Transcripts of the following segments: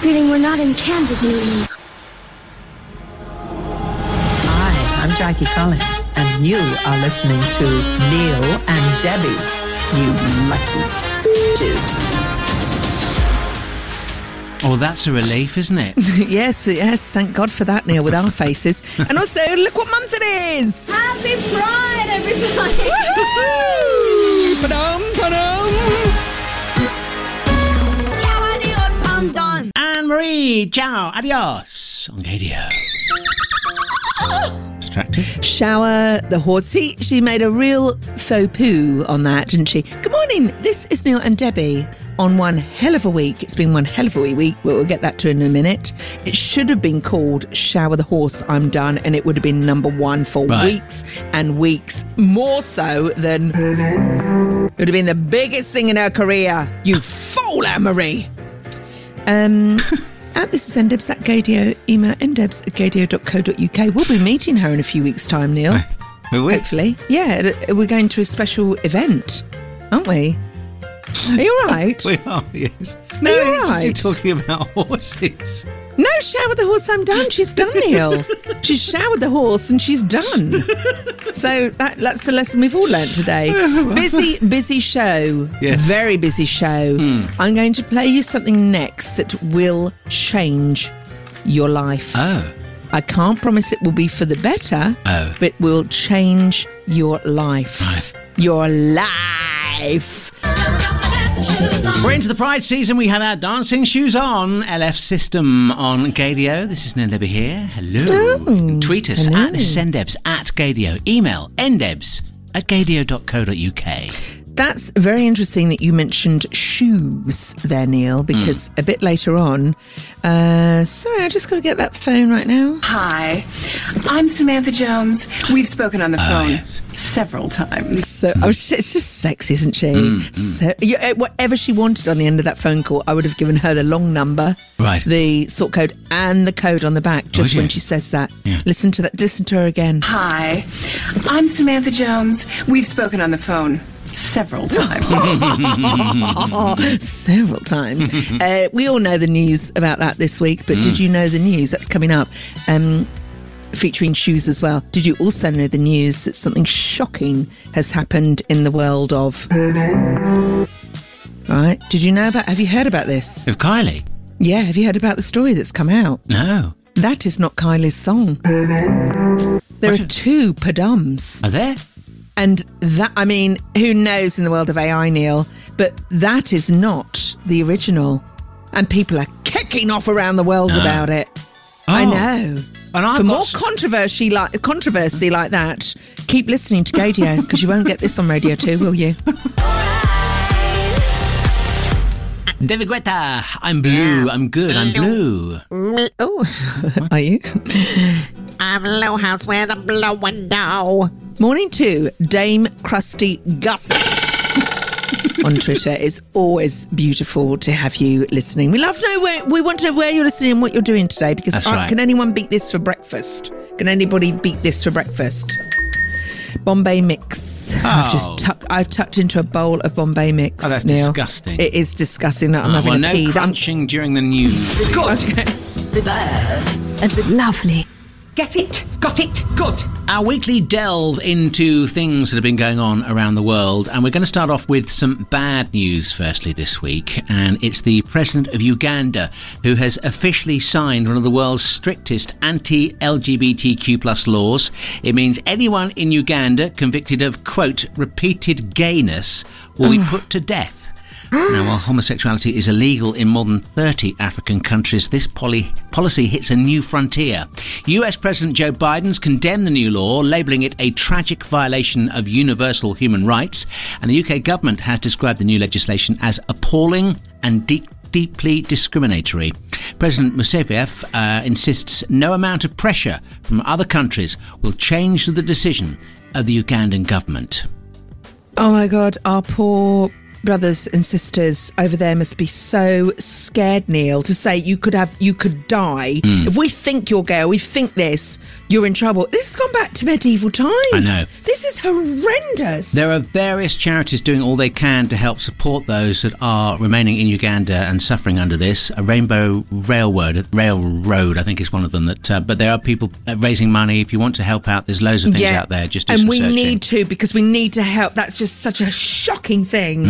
feeling we're not in Kansas anymore. Hi, I'm Jackie Collins, and you are listening to Neil and Debbie. You lucky bitches. Oh, that's a relief, isn't it? yes, yes. Thank God for that, Neil, with our faces. and also, look what month it is. Happy Pride, everybody! Woohoo! Ba-dum, ba-dum. Marie, ciao, adios on radio. Shower the horse. See, she made a real faux poo on that, didn't she? Good morning. This is Neil and Debbie on one hell of a week. It's been one hell of a week. We'll get that to in a minute. It should have been called Shower the Horse, I'm Done, and it would have been number one for Right. weeks and weeks, more so than it would have been the biggest thing in her career. You fool, Anne Marie. Um, at this is ndebs at gaydio. Email ndebs at gaydio.co.uk. We'll be meeting her in a few weeks' time, Neil. We? Hopefully. Yeah, we're going to a special event, aren't we? Are you all right? We are, yes. No, right? you talking about horses. No, shower the horse. I'm done. She's done, Neil. she's showered the horse and she's done. So that, that's the lesson we've all learnt today. Oh, busy, busy show. Yes. Very busy show. Hmm. I'm going to play you something next that will change your life. Oh. I can't promise it will be for the better, Oh. but will change your life. Right. Your life. We're into the Pride season. We have our dancing shoes on. LF System on Gaydio. This is Neil here. Hello. Oh, Tweet us hello. at this is ndebs at Gaydio. Email ndebs at gaydio.co.uk. That's very interesting that you mentioned shoes there, Neil, because Hmm. a bit later on, uh, sorry, I just got to get that phone right now. Hi, I'm Samantha Jones. We've spoken on the phone yes. several times. So oh, it's just sexy, isn't she? Hmm, So, yeah, uh, whatever she wanted on the end of that phone call, I would have given her the long number, Right. the sort code, and the code on the back. Just when she says that, Yeah. listen to that. Listen to her again. Hi, I'm Samantha Jones. We've spoken on the phone several times. several times. uh, we all know the news about that this week, but Mm. did you know the news that's coming up? Um, featuring shoes as well. Did you also know the news that something shocking has happened in the world of? Right? Did you know about? Have you heard about this? Of Kylie? Yeah. Have you heard about the story that's come out? No. That is not Kylie's song. There What are is- two Padams. Are there? And that, I mean, who knows in the world of AI, Neil? But that is not the original. And people are kicking off around the world about it. I Oh. know. And I've For more s- controversy like controversy like that, keep listening to Gaydio because you won't get this on Radio 2, will you? David Guetta. I'm blue. I'm good. I'm blue. Oh, are you? I'm a little house with a blow window. Morning to Dame Krusty Gossip on Twitter. It's always beautiful to have you listening. We love to know where we want to know where you're listening and what you're doing today because That's uh, right. can anyone beat this for breakfast? Can anybody beat this for breakfast? Bombay mix. I've Oh. just tucked. I've tucked into a bowl of Bombay mix. Oh, that's Neil. disgusting. It is disgusting. I'm Oh, having well, a no pee. I'm- crunching during the news. Okay. Lovely. Get it? Got it? Good. Our weekly delve into things that have been going on around the world, and we're going to start off with some bad news firstly this week. And it's the president of Uganda who has officially signed one of the world's strictest anti LGBTQ plus laws. It means anyone in Uganda convicted of, quote, repeated gayness will be put to death. Now, while homosexuality is illegal in more than 30 African countries, this poly- policy hits a new frontier. US President Joe Biden's condemned the new law, labelling it a tragic violation of universal human rights, and the UK government has described the new legislation as appalling and deep deeply discriminatory. President Museveni uh, insists no amount of pressure from other countries will change the decision of the Ugandan government. Oh my God, our poor brothers and sisters over there must be so scared, Neil, to say you could have you could die Hmm. if we think you're gay. We think this, you're in trouble. This has gone back to medieval times. I know. This is horrendous. There are various charities doing all they can to help support those that are remaining in Uganda and suffering under this. A Rainbow Railroad, Railroad, I think is one of them. That, uh, but there are people uh, raising money. If you want to help out, there's loads of things out there. Just and we searching. need to because we need to help. That's just such a shocking thing.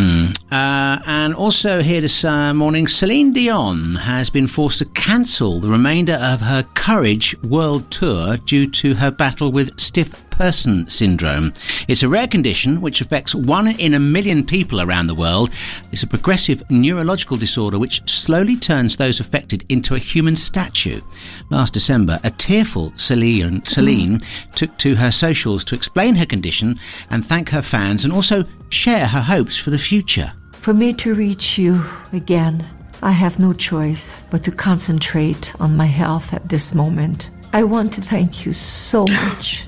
Uh, and also here this uh, morning, Celine Dion has been forced to cancel the remainder of her Courage World Tour due to her battle with stiff person syndrome. It's a rare condition which affects one in a million people around the world. It's a progressive neurological disorder which slowly turns those affected into a human statue. Last December, a tearful Celine, Celine took to her socials to explain her condition and thank her fans and also share her hopes for the future. For me to reach you again, I have no choice but to concentrate on my health at this moment. I want to thank you so much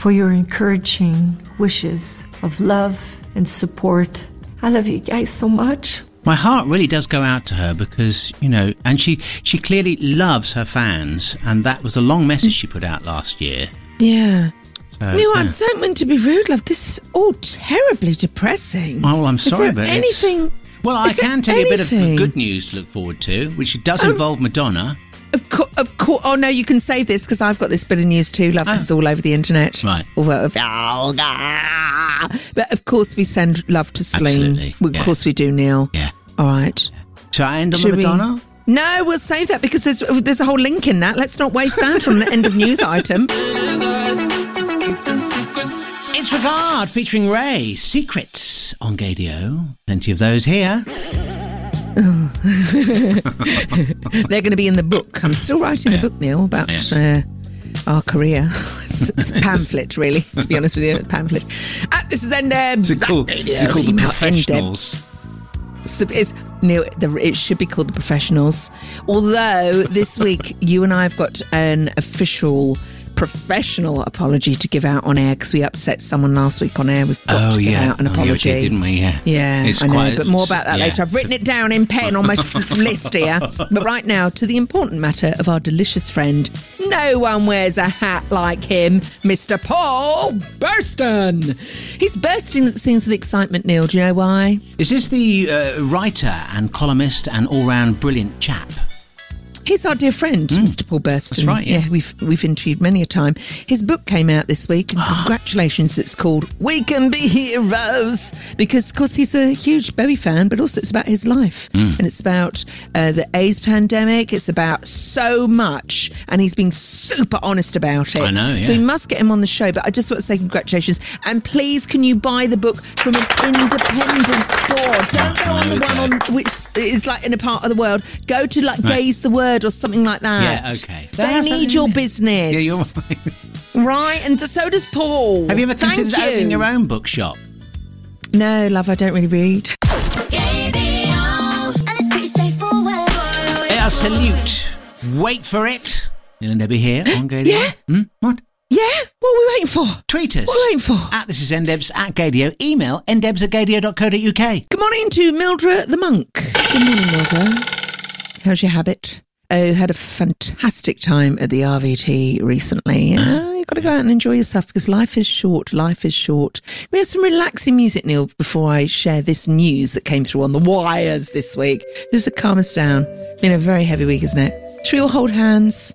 for your encouraging wishes of love and support. I love you guys so much. My heart really does go out to her because, you know, and she, she clearly loves her fans, and that was a long message she put out last year. Yeah. So, No, I yeah. don't mean to be rude, love. This is all terribly depressing. Oh, well, I'm Is sorry, there but it's- anything? Well, I can tell you a bit of good news to look forward to, which does Um, involve Madonna. Of course, of course. Oh no, you can save this because I've got this bit of news too, love. 'cause Oh. It's all over the internet. Right. Although, oh, ah. but of course we send love to Celine. Absolutely, Of yeah. course we do, Neil. Yeah. All right. Shall I end on Should we- Madonna? No, we'll save that because there's there's a whole link in that. Let's not waste that on the end of news item. It's Regard featuring RAYE. Secrets on Gaydio. Plenty of those here. They're going to be in the book. I'm still writing the book, Neil, about Yes. uh, our career. it's, it's a pamphlet, really, to be honest with you. A pamphlet. Ah, this is NDebs. Is it called- is it called The Professionals? The, it's Neil. The, it should be called the professionals. Although this week you and I have got an official professional apology to give out on air because we upset someone last week on air. We've got Oh, to give yeah. out an Oh, apology, did, didn't we? Yeah. Yeah, It's I know, but more about that yeah. later. I've written it down in pen on my list here. But right now, to the important matter of our delicious friend. No one wears a hat like him, Mr. Paul Burston. He's bursting at the seams with excitement, Neil. Do you know why? Is this the uh, writer and columnist and all-round brilliant chap? He's our dear friend, Mr. Paul Burston. Mm. That's right, yeah. we've we've interviewed many a time. His book came out this week, and congratulations! It's called "We Can Be Heroes" because, of course, he's a huge Bowie fan, but also it's about his life Mm. and it's about uh, the AIDS pandemic. It's about so much, and he's been super honest about it. I know, So we must get him on the show. But I just want to say congratulations, and please, can you buy the book from an independent store? Don't go on the one on which is like in a part of the world. Go to like Gay's the Word or something like that. Yeah, okay. They That's- need your business. Yeah, you're right. right, and so does Paul. Have you ever Thank considered you. opening your own bookshop? No, love, I don't really read. And it's pretty straightforward. Yeah, salute. Wait for it. Debbie here on Gaydio. Yeah. Hmm? What? Yeah, what are we waiting for? Tweet us. What are we waiting for? At this is ndebs at Gaydio. Email ndebs at gaydio.co.uk. Good morning to Mildred the monk. Good morning, Mildred. How's your habit? Oh, had a fantastic time at the RVT recently. Uh, you've got to go out and enjoy yourself because life is short. Life is short. We have some relaxing music, Neil, before I share this news that came through on the wires this week. Just to calm us down. Been a very heavy week, isn't it? Should we all hold hands?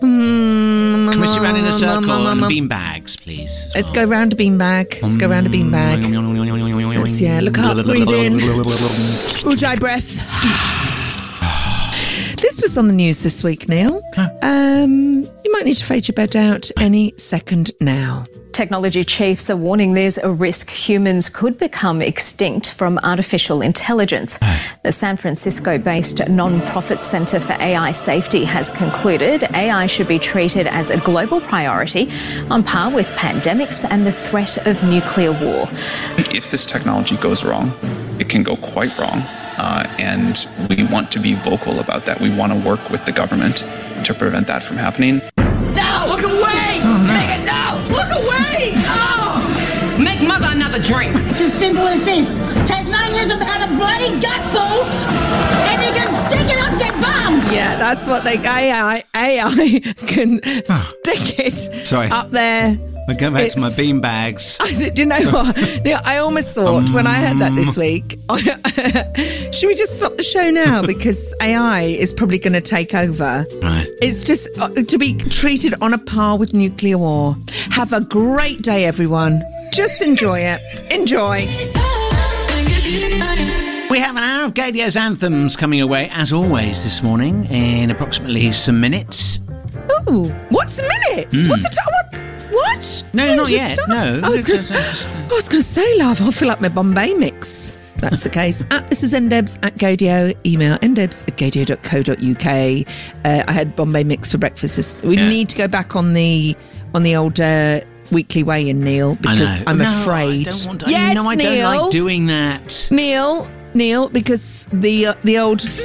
Mm, Can we sit around in a circle and bean bags, please? Let's well? go round a beanbag. Let's go round a beanbag. Let's, yeah, look up, breathe in. Ujjayi breath. This was on the news this week, Neil. Um, you might need to fade your bed out any second now. Technology chiefs are warning there's a risk humans could become extinct from artificial intelligence. The San Francisco based non-profit Center for AI Safety has concluded AI should be treated as a global priority on par with pandemics and the threat of nuclear war. if this technology goes wrong, it can go quite wrong. Uh, and we want to be vocal about that. We want to work with the government to prevent that from happening. No, look away! Nigga, no! Look away! No! Make mother another drink. It's as simple as this. Tasmania is about a bloody gutful, and you can stick it up your bum. Yeah, that's what they AI AI can stick it Sorry. up there. I go back to my It's- bean bags. I do you know what? Yeah, I almost thought when I heard that Um. this week, should we just stop the show now because AI is probably going to take over? Right. It's just uh, to be treated on a par with nuclear war. Have a great day, everyone. Just enjoy it. Enjoy. We have an hour of Gaydio's anthems coming away, as always, this morning in approximately some minutes. Oh, what's minutes? What's the time? What? What? Hmm. No, not yet. start? No. I was going to I was going to say, love. I'll fill up my Bombay mix. That's the case. At, this is ndebs at Gaydio. Email ndebs at gaydio.co.uk. Uh, I had Bombay mix for breakfast. This- We Yeah. need to go back on the on the old uh, weekly weigh-in, Neil, I because. I'm No, afraid. I don't want to. yes, no, I Neil. don't like doing that. Neil, Neil, because the uh, the old is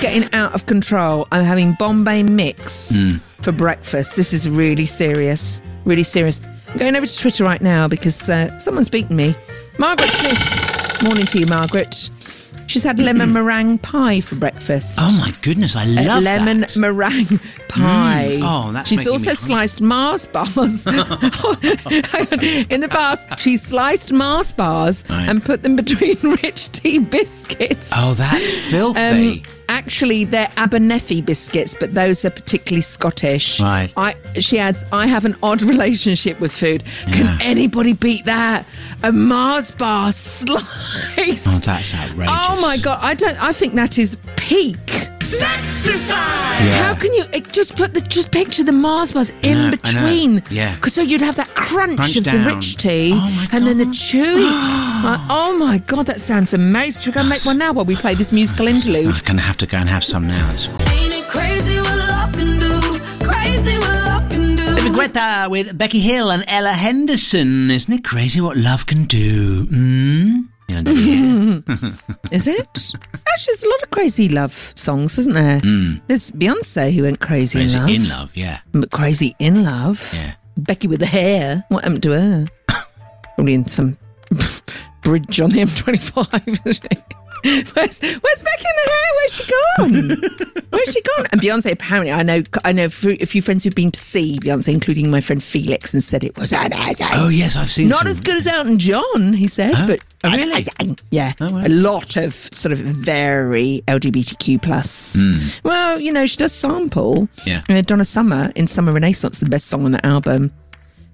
getting out of control. I'm having Bombay mix Hmm. for breakfast. This is really serious, really serious. I'm going over to Twitter right now because uh, someone's beaten me. Margaret Smith, morning to you, Margaret. She's had lemon meringue pie for breakfast. Oh my goodness, I Uh, love lemon that. meringue pie. Oh, that's She's also sliced Mars bars. In the past, she sliced Mars bars Right. and put them between rich tea biscuits. Oh, that's filthy. Um, actually, they're Abernethy biscuits, but those are particularly Scottish. Right. I, she adds, I have an odd relationship with food. Yeah. Can anybody beat that? A Mars bar sliced. oh, that's outrageous. Oh my god! I don't. I think that is peak. Yeah. How can you it just put the just picture the Mars bars in know, between? Yeah. Because so you'd have that crunch, Crunch of down. the rich tea, Oh my and then the chewy. Uh, oh my god, that sounds amazing! Should we go and make one now while we play this musical interlude? I'm going to have to go and have some now. It's David Guetta with Becky Hill and Ella Henderson. Isn't it crazy what love can do? Mm? Is it? Actually, there's a lot of crazy love songs, isn't there? There's Beyonce who went crazy, Mm. Crazy in love. in love, yeah. But crazy in love. Yeah. Becky with the hair. What happened to her? Probably in some bridge on the M25. Where's, where's Becky in the hair? Where's she gone? Where's she gone? And Beyonce apparently, I know, I know a few friends who've been to see Beyonce, including my friend Felix, and said it was amazing. Oh, yes, I've seen Not some- as good as Elton John, he said, Oh, but oh, really? yeah, Oh, wow. a lot of sort of very LGBTQ plus. Well, you know, she does sample. Yeah. Uh, Donna Summer in Summer Renaissance, the best song on the album.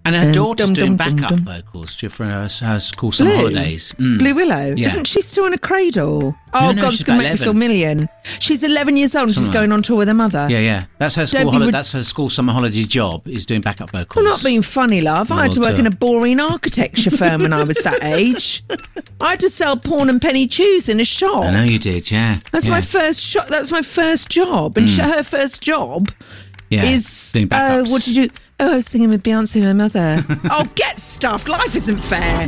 And her Um, daughter's dum, doing dum, backup dum. vocals for her, her school summer Blue? holidays. Mm. Blue Willow. Yeah. Isn't she still in a cradle? Oh, No, no, God, she's it's going to make me feel million. She's 11 years old and she's Something like going on tour with her mother. Yeah, yeah. That's her school. Holi- rid- that's her school summer holidays job. Is doing backup vocals. I'm not being funny, love. I had to work uh, in a boring architecture firm when I was that age. I had to sell porn and penny chews in a shop. I know you did. Yeah. That's yeah. my first shop. That was my first job, and sh her first job Yeah. is doing uh, backups. what did you? Oh, I was singing with Beyonce, my mother. oh, get stuffed. Life isn't fair.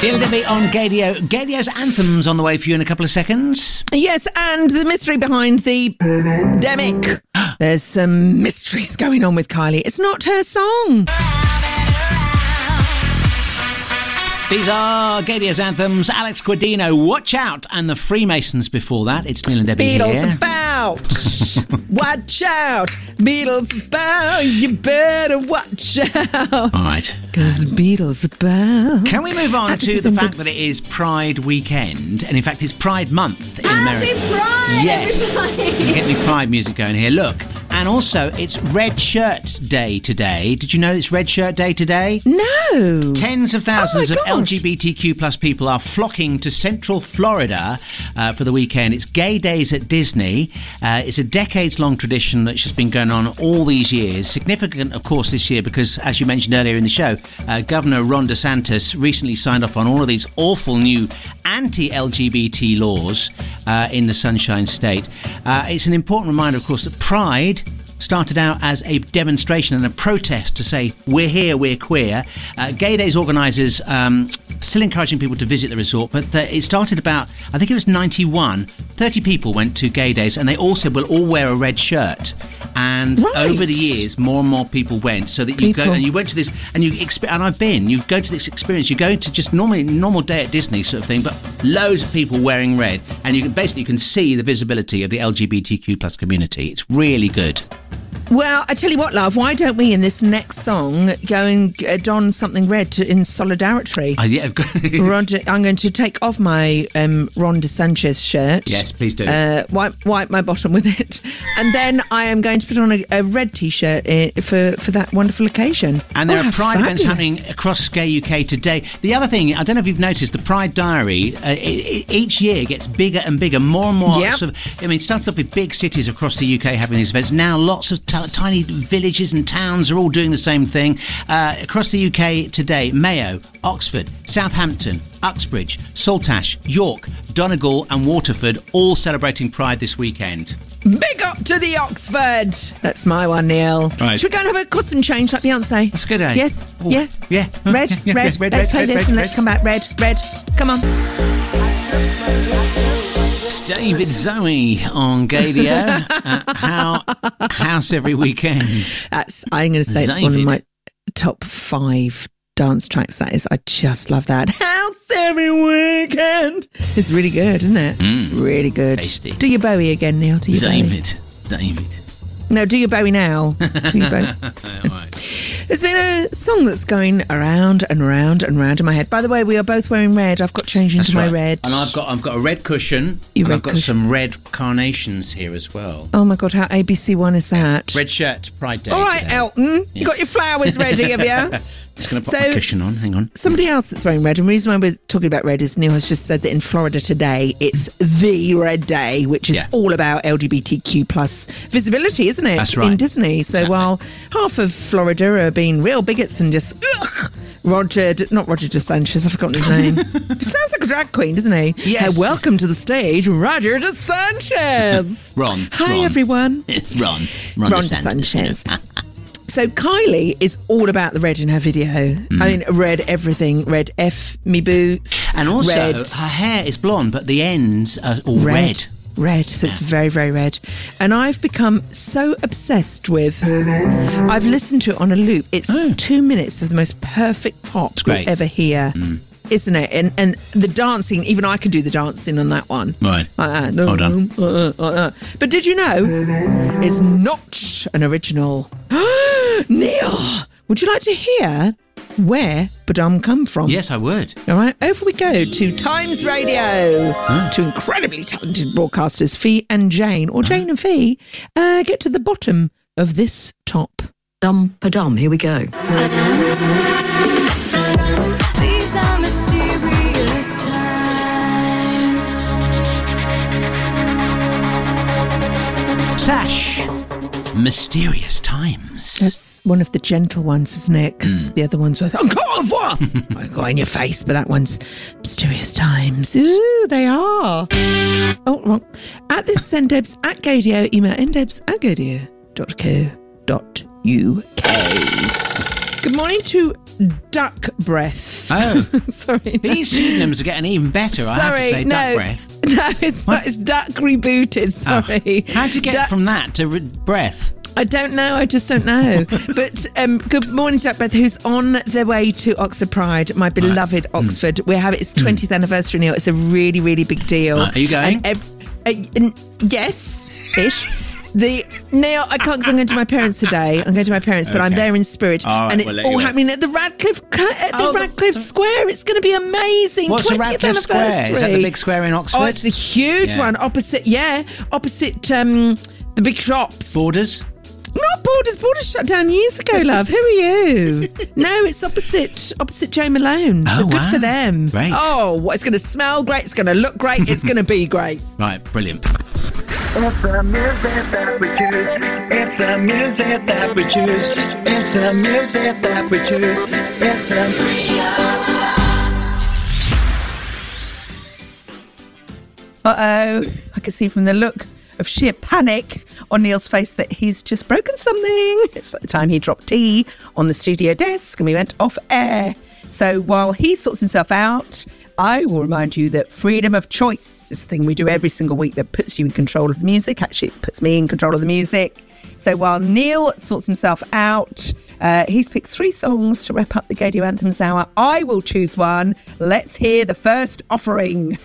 Gil Debbie on Gaydio. Gaydio's anthems on the way for you in a couple of seconds. Yes, and the mystery behind the pandemic. There's some mysteries going on with Kylie. It's not her song. These are Gaydio's anthems. Alex Gaudino, Watch Out, and the Freemasons before that. It's Neil and Debbie Beadle's here. about. watch out. Beadle's about. You better watch out. All right. Because Beadle's about. Can we move on to the fact that it is Pride weekend? And in fact, it's Pride month in America. Pride, yes. everybody. You get me Pride music going here. Look. And also, it's Red Shirt Day today. Did you know it's Red Shirt Day today? No. Tens of thousands Oh of. LGBTQ plus people are flocking to Central Florida uh, for the weekend. It's Gay Days at Disney. Uh, it's a decades-long tradition that's just been going on all these years. Significant, of course, this year because, as you mentioned earlier in the show, uh, Governor Ron DeSantis recently signed off on all of these awful new anti-LGBT laws uh, in the Sunshine State. Uh, it's an important reminder, of course, that Pride started out as a demonstration and a protest to say we're here, we're queer. Uh, Gay Days organisers um, still encouraging people to visit the resort, but the, it started about I think it was 91. 30 people went to Gay Days, and they all said we'll all wear a red shirt. And Right. over the years, more and more people went, so that you go and you went to this, and you exp- and I've been. You go to this experience. You go to just normally normal day at Disney sort of thing, but loads of people wearing red, and you can basically you can see the visibility of the LGBTQ plus community. It's really good. Well, I tell you what, love. Why don't we in this next song go and uh, don something red to, in solidarity? Uh, yeah, Ron, I'm going to take off my um, Ron DeSanchez shirt. Yes, please do. Uh, wipe, wipe my bottom with it, and then I am going to put on a, a red T-shirt uh, for for that wonderful occasion. And there Oh, are Pride events happening across Gay UK today. The other thing, I don't know if you've noticed, the Pride Diary uh, i i each year gets bigger and bigger, more and more. Yep. Sort of, I mean, it starts off with big cities across the UK having these events. Now, lots of t- tiny villages and towns are all doing the same thing. Uh, across the UK today, Mayo, Oxford, Southampton, Uxbridge, Saltash, York, Donegal, and Waterford all celebrating Pride this weekend. Big up to the Oxford. That's my one, Neil. Right. Should we go and have a costume change like Beyonce? That's a good, eh? Yes. Ooh, Yeah. yeah. Red. Yeah, red. yeah, red, Let's red, play red, this red, and let's come back. Red. Red. Come on. It's David Zowie on uh, how house every weekend. That's. I'm going to say it's one of my top five dance tracks. That is. I just love that. House every weekend. It's really good, isn't it? really good. Mm. Tasty. Do your Bowie again, Neil. Do your Bowie. David. No, do your Bowie now. Do your Bowie. There's been a song that's going around and around and around in my head. By the way, we are both wearing red. I've got changed into That's my right. red. And I've got I've got a red cushion. You and red I've got cushion. some red carnations here as well. Oh my god, how ABC one is that? Red shirt, Pride Day. All right, today. Elton, you got your flowers ready, have you? Just going to put my cushion on. Hang on. Somebody else that's wearing red, and the reason why we're talking about red is Neil has just said that in Florida today it's the Red Day, which is Yeah. all about LGBTQ plus visibility, isn't it? That's right. In Disney. So Exactly. while half of Florida are being real bigots and just ugh, Roger, not Roger DeSanchez, I've forgotten his name. he sounds like a drag queen, doesn't he? Yes. Hey, welcome to the stage, Roger DeSanchez. Ron. Hi, Ron. everyone. It's Ron. Ron, Ron DeSantis. DeSanchez. So Kylie is all about the red in her video. I mean, red everything. Red F me boots. Mm. And also, red, her hair is blonde, but the ends are all red. Red. So it's very, very red. And I've become so obsessed with. I've listened to it on a loop. It's Oh. two minutes of the most perfect pop. Mm. you'll ever hear. Isn't it? And and the dancing, even I can do the dancing on that one. Right. Like that. Well done. Uh, uh, uh. But did you know it's not an original? Neil, would you like to hear where Badum come from? Yes, I would. All right, over we go to Times Radio. Two incredibly talented broadcasters, Fi and Jane, or Jane and Fi, uh, get to the bottom of this top. Dum Padum, here we go. These Sash. Mysterious times. That's one of the gentle ones, isn't it? Because hmm. the other ones were encore revoir. I go in your face, but that one's mysterious times. Ooh, they are. Oh, wrong. At this is ndebs at Gaydio, email ndebs at gaydio.co.uk. Good morning to Duck Breath. Oh. Sorry. no. These pseudonyms are getting even better, I have to say. no. Duck breath. No, it's not. It's Duck rebooted. Oh. Sorry. How'd you get Duck- from that to re- breath? I don't know. I just don't know. but um, good morning, Jack Beth, who's on their way to Oxford Pride, my beloved Hmm. Oxford. We have its 20th anniversary now. It's a really, really big deal. Right, are you going? And ev- uh, n- yes, ish. The now I can't because I'm going to my parents today. I'm going to my parents, but I'm there in spirit, All right, and it's we'll all happening at the Radcliffe at the Oh, the- Radcliffe Square. It's going to be amazing. What's the 20th Radcliffe Square? Is that the big square in Oxford? Oh, it's the huge Yeah. one opposite. Yeah, opposite um, the big shops. Borders? Not Borders. Borders shut down years ago, love. Who are you? no, it's opposite opposite Jo Malone. So Oh, good wow. for them. Great. Oh, well, it's going to smell great. It's going to look great. It's going to be great. Right, brilliant. It's the music that we choose. It's the music that we choose. It's the music that we choose. It's the. Uh oh. I can see from the look of sheer panic on Neil's face that he's just broken something. It's the time he dropped tea on the studio desk and we went off air. So while he sorts himself out, I will remind you that freedom of choice this thing we do every single week that puts you in control of the music. Actually, it puts me in control of the music. So while Neil sorts himself out, uh, he's picked three songs to wrap up the Gaydio Anthems hour. I will choose one. Let's hear the first offering.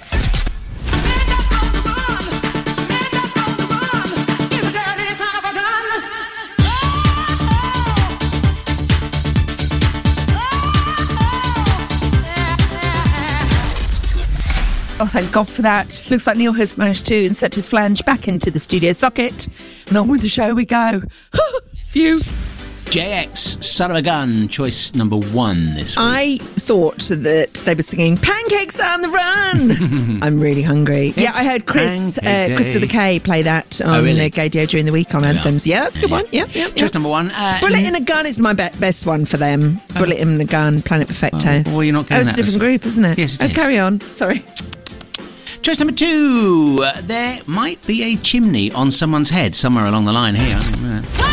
Oh, thank God for that. Looks like Neil has managed to insert his flange back into the studio socket. And on with the show we go. Phew. JX, Son of a Gun, choice number one this week. I thought that they were singing "Pancakes on the Run." I'm really hungry. yeah, I heard Chris, uh, Pancake Chris with a K, play that on Oh, really? uh, Gaydio during the week on anthems. Yeah, that's a good one. Yeah, yeah. yeah. Choice number one. Uh, Bullet in a Gun is my be- best one for them. Bullet in the Gun, Planet Perfecto. Oh, well, you're not Oh, getting it's a different group, isn't it? Yes, it oh, is. carry on. Sorry. Choice number two. Uh, there might be a chimney on someone's head somewhere along the line here. I don't.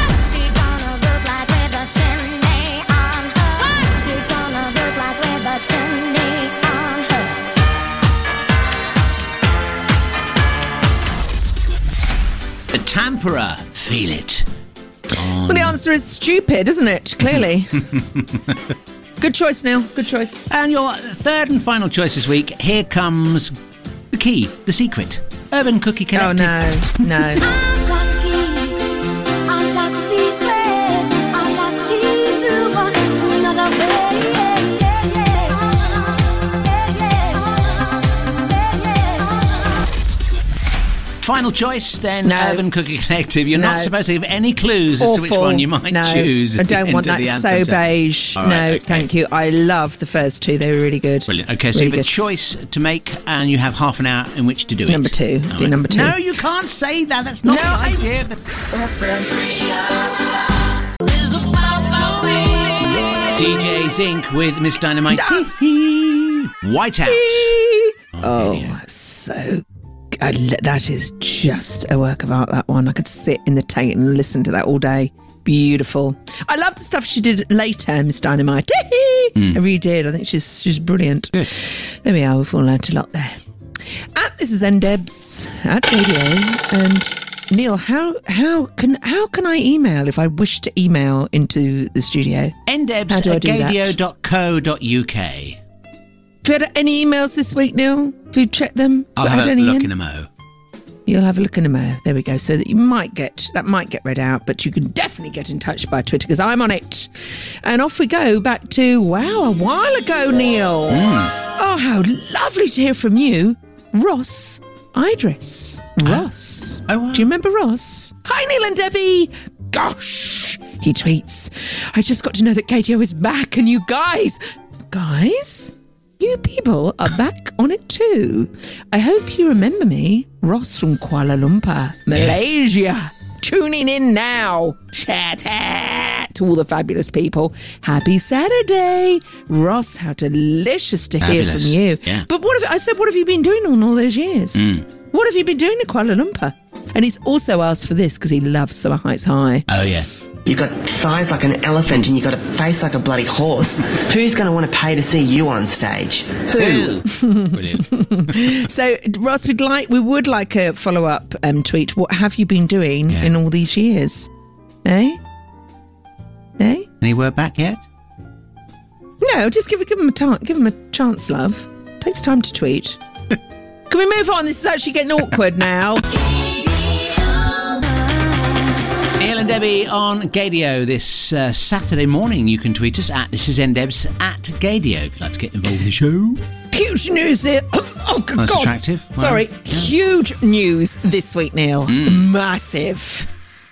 The Tamperer, feel it. Well, the answer is stupid, isn't it? Clearly. good choice, Neil. Good choice. And your third and final choice this week. Here comes the key, the secret. Urban Cookie Collective. Oh no, no. Final choice, then No. Urban Cookie Collective. You're No. not supposed to give any clues as to which Awful. one you might no, choose. I don't want that so beige. Right, no, okay. thank you. I love the first two. They were really good. Brilliant. Okay, so Really you have a choice to make, and you have half an hour in which to do it. Number two. All Be number two. No, you can't say that. That's not No, the I- idea. DJ Zinc with Miss Dynamite. Wile Out. Oh, oh so I, that is just a work of art. That one. I could sit in the Tate and listen to that all day. Beautiful. I love the stuff she did later, Miss Dynamite. Hmm. I really did. I think she's she's brilliant. Good. There we are. We've all learnt a lot there. At this is Ndebs at radio. And Neil, how how can how can I email if I wish to email into the studio? ndebs How do I at do that? gaydio.co.uk. Have you had any emails this week, Neil? Have you checked them? I'll Had have a any look in? in a mo. You'll have a look in a mo. There we go. So that you might get that might get read out, but you can definitely get in touch by Twitter because I'm on it. And off we go back to wow, a while ago, Neil. Hmm. Oh, how lovely to hear from you, Ross Idris. Ross. Oh, wow. Do you remember Ross? Hi, Neil and Debbie. Gosh, he tweets. I just got to know that KTO is back, and you guys, guys. You people are back on it too. I hope you remember me, Ross from Kuala Lumpur, Malaysia. Tuning in now. Chat to all the fabulous people. Happy Saturday. Ross, how delicious to hear Fabulous. from you. Yeah. But what have I said, what have you been doing on all those years? Hmm. What have you been doing in Kuala Lumpur? And he's also asked for this because he loves Summer Heights High. Oh, yeah. You've got thighs like an elephant and you've got a face like a bloody horse. Who's going to want to pay to see you on stage? Who? Brilliant. So, Ross, we'd like, we would like a follow up um, tweet. What have you been doing Yeah. in all these years? Eh? Eh? Any word back yet? No, just give, give him a ta- give him a chance, love. Takes time to tweet. Can we move on? This is actually getting awkward now. Debbie on Gaydio this uh, Saturday morning. You can tweet us at this is ndebs at Gaydio if you'd like to get involved in the show. Huge news here. Oh, That's God. attractive. Wow. Sorry. Yeah. Huge news this week, Neil. Mm. Massive.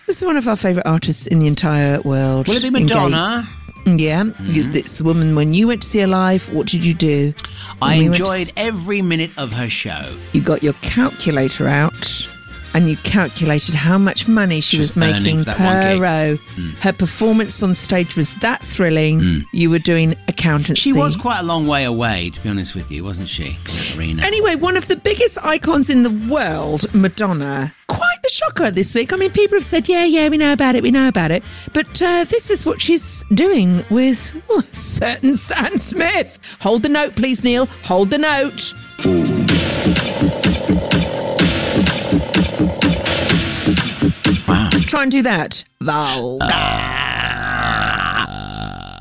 This is one of our favourite artists in the entire world. Will it be Madonna? Yeah. You, it's the woman, when you went to see her live, what did you do? I When we to enjoyed every minute of her show. You got your calculator out and you calculated how much money she, She was, was making for that one per row. Her performance on stage was that thrilling. You were doing accountancy. She was quite a long way away, to be honest with you, wasn't she? Arena. Anyway, one of the biggest icons in the world, Madonna. Quite the shocker this week. I mean, people have said, yeah, yeah, we know about it, we know about it. But uh, this is what she's doing with oh, certain Sam Smith. Hold the note, please, Neil. Hold the note. Try and do that. Vulgar.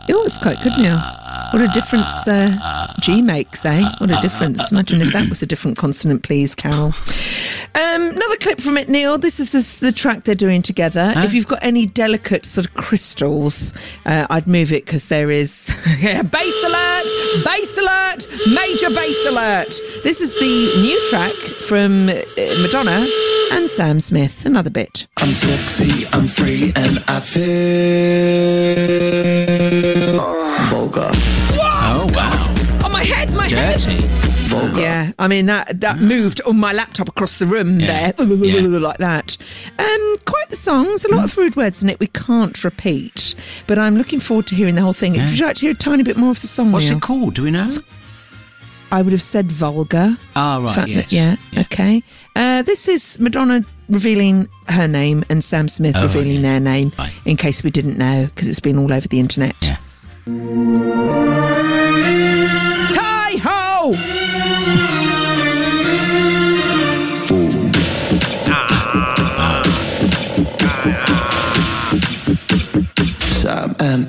oh, it's quite good now. What a difference uh, G makes, eh? What a difference. Imagine if that was a different consonant, please, Carol. Um, another clip from it, Neil. This is this, the track they're doing together. If you've got any delicate sort of crystals, uh, I'd move it because there is yeah, bass alert, bass alert, major bass alert. This is the new track from uh, Madonna and Sam Smith. Another bit. I'm sexy, I'm free, and I feel vulgar. Oh wow. Oh, my head, my Dirty. head. Yeah, I mean that that moved on my laptop across the room there, like that. Um, quite the song. There's a lot of rude words in it we can't repeat, but I'm looking forward to hearing the whole thing. Would you like to hear a tiny bit more of the song? What's Neil? it called? Do we know? I would have said vulgar. Ah, right, Fact yes. that- yeah, okay. Uh, this is Madonna revealing her name and Sam Smith Oh, revealing their name, in case we didn't know, because it's been all over the internet. Tie ho! Sam and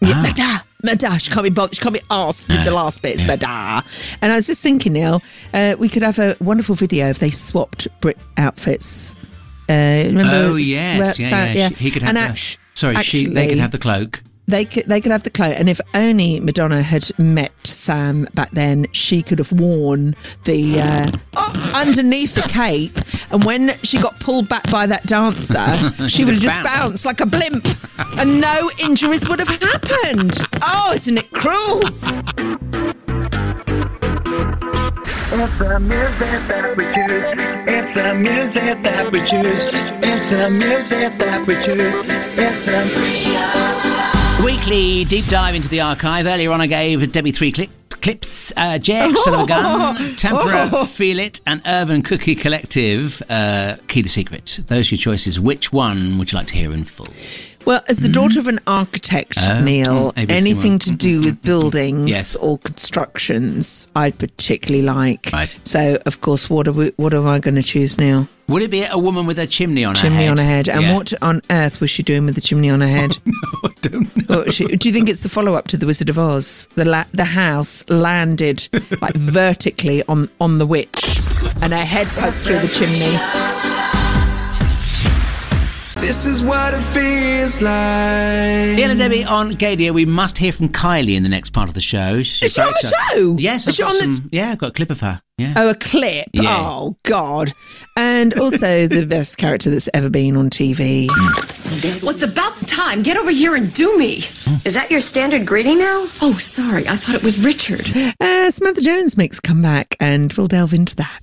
Yeah, Madda, Madda. She can't be bothered. She can't be asked in the last bits, It's Madda. And I was just thinking, Neil, uh, we could have a wonderful video if they swapped Brit outfits. Uh, remember? oh yes, where yeah, yeah. He could have And the, act- sorry, she. They could have the cloak. They could, they could have the cloak, and if only Madonna had met Sam back then, she could have worn the uh, oh, underneath the cape. And when she got pulled back by that dancer, she She would have just have bounced like a blimp, and no injuries would have happened. Oh, isn't it cruel? It's the music that we choose. It's the music that we choose. It's the music that we choose. It's the Weekly deep dive into the archive. Earlier on, I gave Debbie three clip, clips. Uh, of a Gun, Tamperer, Oh. Feel It, and Urban Cookie Collective, uh, Key the Secret. Those are your choices. Which one would you like to hear in full? Well, as the daughter of an architect, Oh, Neil, ABC anything one. to mm-hmm. do with mm-hmm. buildings Yes. or constructions, I'd particularly like. Right. So, of course, what are we, what am I going to choose now? Would it be a woman with a chimney on her head? chimney on her head. And Yeah. what on earth was she doing with the chimney on her head? I don't know. She- do you think it's the follow-up to the Wizard of Oz? The la- the house landed like vertically on on the witch, and her head poked through the chimney. This is what it feels like. Neil and Debbie on Gaydio. We must hear from Kylie in the next part of the show. She's Is she on the excited. show? Yes, Is I've she got on the- Yeah, I've got a clip of her. Yeah. Oh, a clip. Yeah. Oh God! And also the best character that's ever been on TV. Well, it's about time. Get over here and do me. Is that your standard greeting now? Oh, sorry. I thought it was Richard. Uh, Samantha Jones makes a comeback, and we'll delve into that.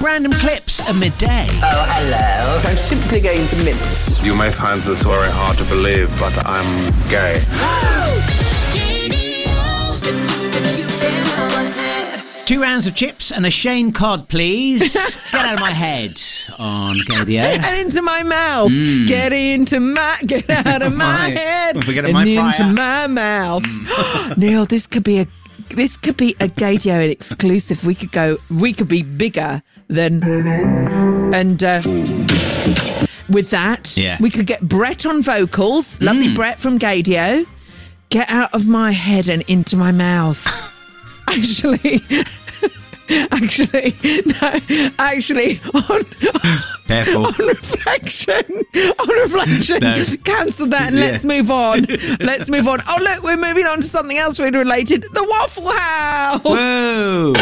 Random clips at midday. Oh, hello. I'm simply going to mince. You may find this very hard to believe, but I'm gay. Two rounds of chips and a Shane cod, please. Get out of my head on Gaydio. and into my mouth. Mm. Get into my, get out of my My- head. Forget and my into fryer. my mouth. Neil, this could be a, this could be a Gaydio exclusive. We could go, we could be bigger than, and uh, with that, Yeah. we could get Brett on vocals. Lovely Mm. Brett from Gaydio. Get out of my head and into my mouth. Actually. Actually, no. Actually, on Careful. on reflection, on reflection, No. cancel that and Yeah. let's move on. let's move on. Oh, look, we're moving on to something else food related. The Waffle House. Whoa.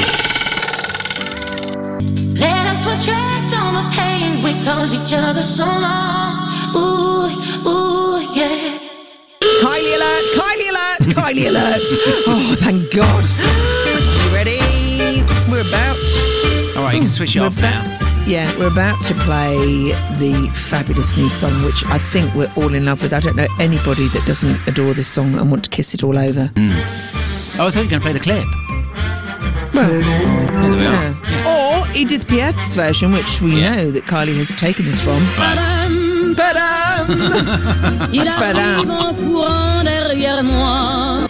Let us retract all the pain we cause each other so long. Ooh, ooh, yeah. Kylie alert! Kylie alert! Kylie alert! Oh, thank God. You ready? We're about. All right, you can switch it We're off about- now. Yeah, we're about to play the fabulous new song, which I think we're all in love with. I don't know anybody that doesn't adore this song and want to kiss it all over. Hmm. Oh, I thought you were going to play the clip. Well, There we are. yeah. Or Edith Piaf's version, which we know that Kylie has taken this from. Badam, badam. Badam.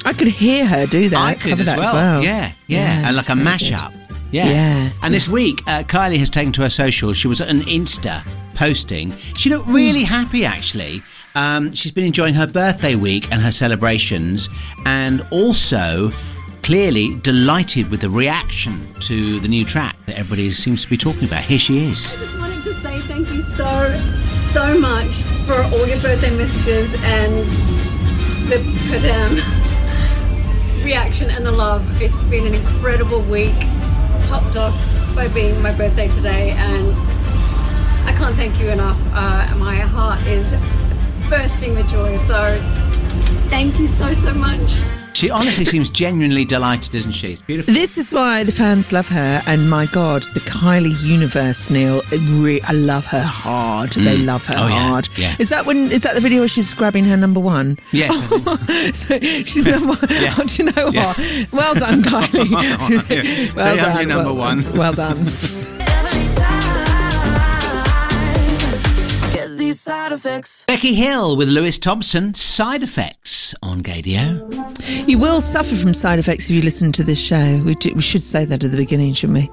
I could hear her do that. I could cover as that well. as well. Yeah, yeah, and like a mashup. Yeah. Yeah. And this week, uh, Kylie has taken to her socials. She was at an Insta posting, she looked really happy actually. Um, she's been enjoying her birthday week and her celebrations, and also clearly delighted with the reaction to the new track that everybody seems to be talking about. Here she is. I just wanted to say thank you so, so much for all your birthday messages and the Padam reaction and the love. It's been an incredible week, topped off by being my birthday today, and I can't thank you enough. Uh, my heart is bursting with joy, so thank you so, so much. She honestly seems genuinely delighted, doesn't she? It's beautiful. This is why the fans love her, and my God, the Kylie universe, Neil. Re- I love her hard. They Mm. love her Oh, yeah, hard. yeah. Is that when? Is that the video where she's grabbing her number one? Yes. Think- so she's number. Yeah. Oh, do you know what? Well done, Kylie. Well Stay on done. number well, one. Well done. These side effects. Becky Hill with Lewis Thompson, Side Effects on Gaydio. You will suffer from side effects if you listen to this show. We, do, we should say that at the beginning, shouldn't we?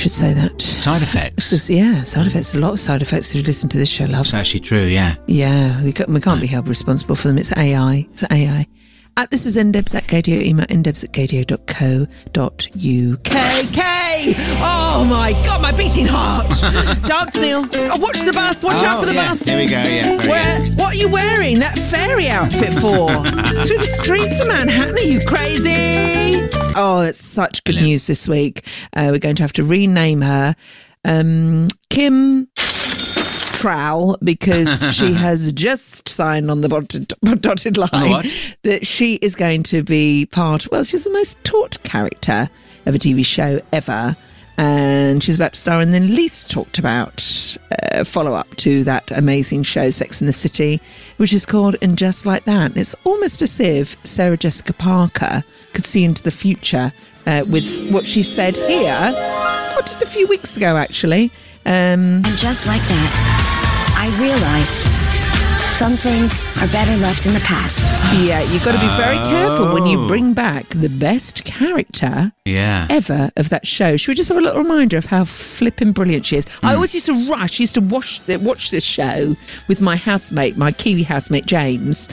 Should say that. Side effects? This is- yeah, side effects. A lot of side effects if you listen to this show, love. That's actually true, yeah. Yeah, we can't, we can't be held responsible for them. It's AI. It's AI. At this is ndebs at gaydio. Email ndebs at gaydio.co.uk. K! Oh my God, my beating heart. Dance, Neil. Oh, watch the bus. Watch out Oh, for the yeah. bus. Here we go, yeah, very Where, good. what are you wearing that fairy outfit for? Through the streets of Manhattan? Are you crazy? Oh, it's such good news this week. Uh, we're going to have to rename her um, Kim Trowel because she has just signed on the dotted, dotted line On the what? that she is going to be part. Well, she's the most taught character of a TV show ever. And she's about to star in the least talked about uh, follow up to that amazing show, Sex in the City, which is called And Just Like That. It's almost as if Sarah Jessica Parker could see into the future uh, with what she said here, oh, just a few weeks ago, actually. Um, And just like that, I realized some things are better left in the past. Yeah, you've got to be very careful when you Oh. bring back the best character Yeah. ever of that show. Should we just have a little reminder of how flipping brilliant she is? I hmm. always used to rush, used to watch uh, watch this show with my housemate, my Kiwi housemate James,